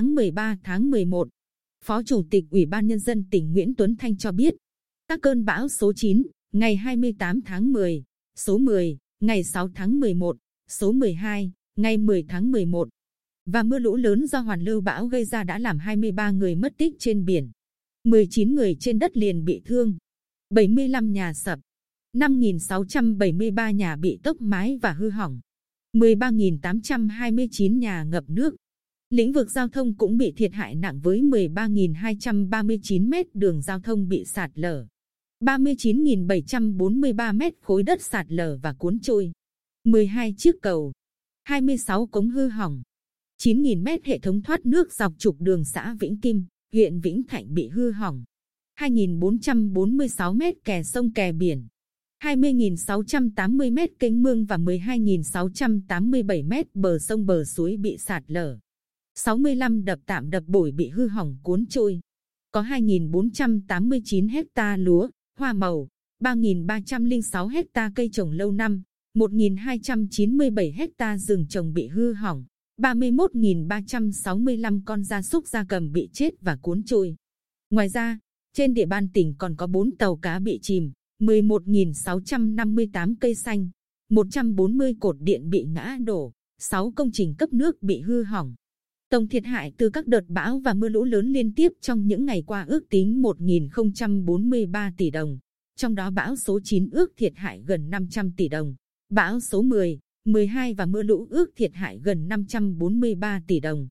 13 tháng 11, Phó Chủ tịch Ủy ban Nhân dân tỉnh Nguyễn Tuấn Thanh cho biết, các cơn bão số 9, ngày 28 tháng 10, số 10, ngày 6 tháng 11, số 12, ngày 10 tháng 11 và mưa lũ lớn do hoàn lưu bão gây ra đã làm 23 người mất tích trên biển, 19 người trên đất liền bị thương, 75 nhà sập, 5.673 nhà bị tốc mái và hư hỏng, 13.829 nhà ngập nước. Lĩnh vực giao thông cũng bị thiệt hại nặng với 13.239 mét đường giao thông bị sạt lở, 39.743 mét khối đất sạt lở và cuốn trôi, 12 chiếc cầu, 26 cống hư hỏng, 9.000 mét hệ thống thoát nước dọc trục đường xã Vĩnh Kim, huyện Vĩnh Thạnh bị hư hỏng, 2.446 mét kè sông kè biển, 20.680 mét kênh mương và 12.687 mét bờ sông bờ suối bị sạt lở. 65 đập tạm đập bổi bị hư hỏng cuốn trôi. Có 2.489 hecta lúa, hoa màu, 3.306 hecta cây trồng lâu năm, 1.297 hecta rừng trồng bị hư hỏng, 31.365 con gia súc gia cầm bị chết và cuốn trôi. Ngoài ra, trên địa bàn tỉnh còn có 4 tàu cá bị chìm, 11.658 cây xanh, 140 cột điện bị ngã đổ, 6 công trình cấp nước bị hư hỏng. Tổng thiệt hại từ các đợt bão và mưa lũ lớn liên tiếp trong những ngày qua ước tính 1.043 tỷ đồng. Trong đó bão số 9 ước thiệt hại gần 500 tỷ đồng. Bão số 10, 12 và mưa lũ ước thiệt hại gần 543 tỷ đồng.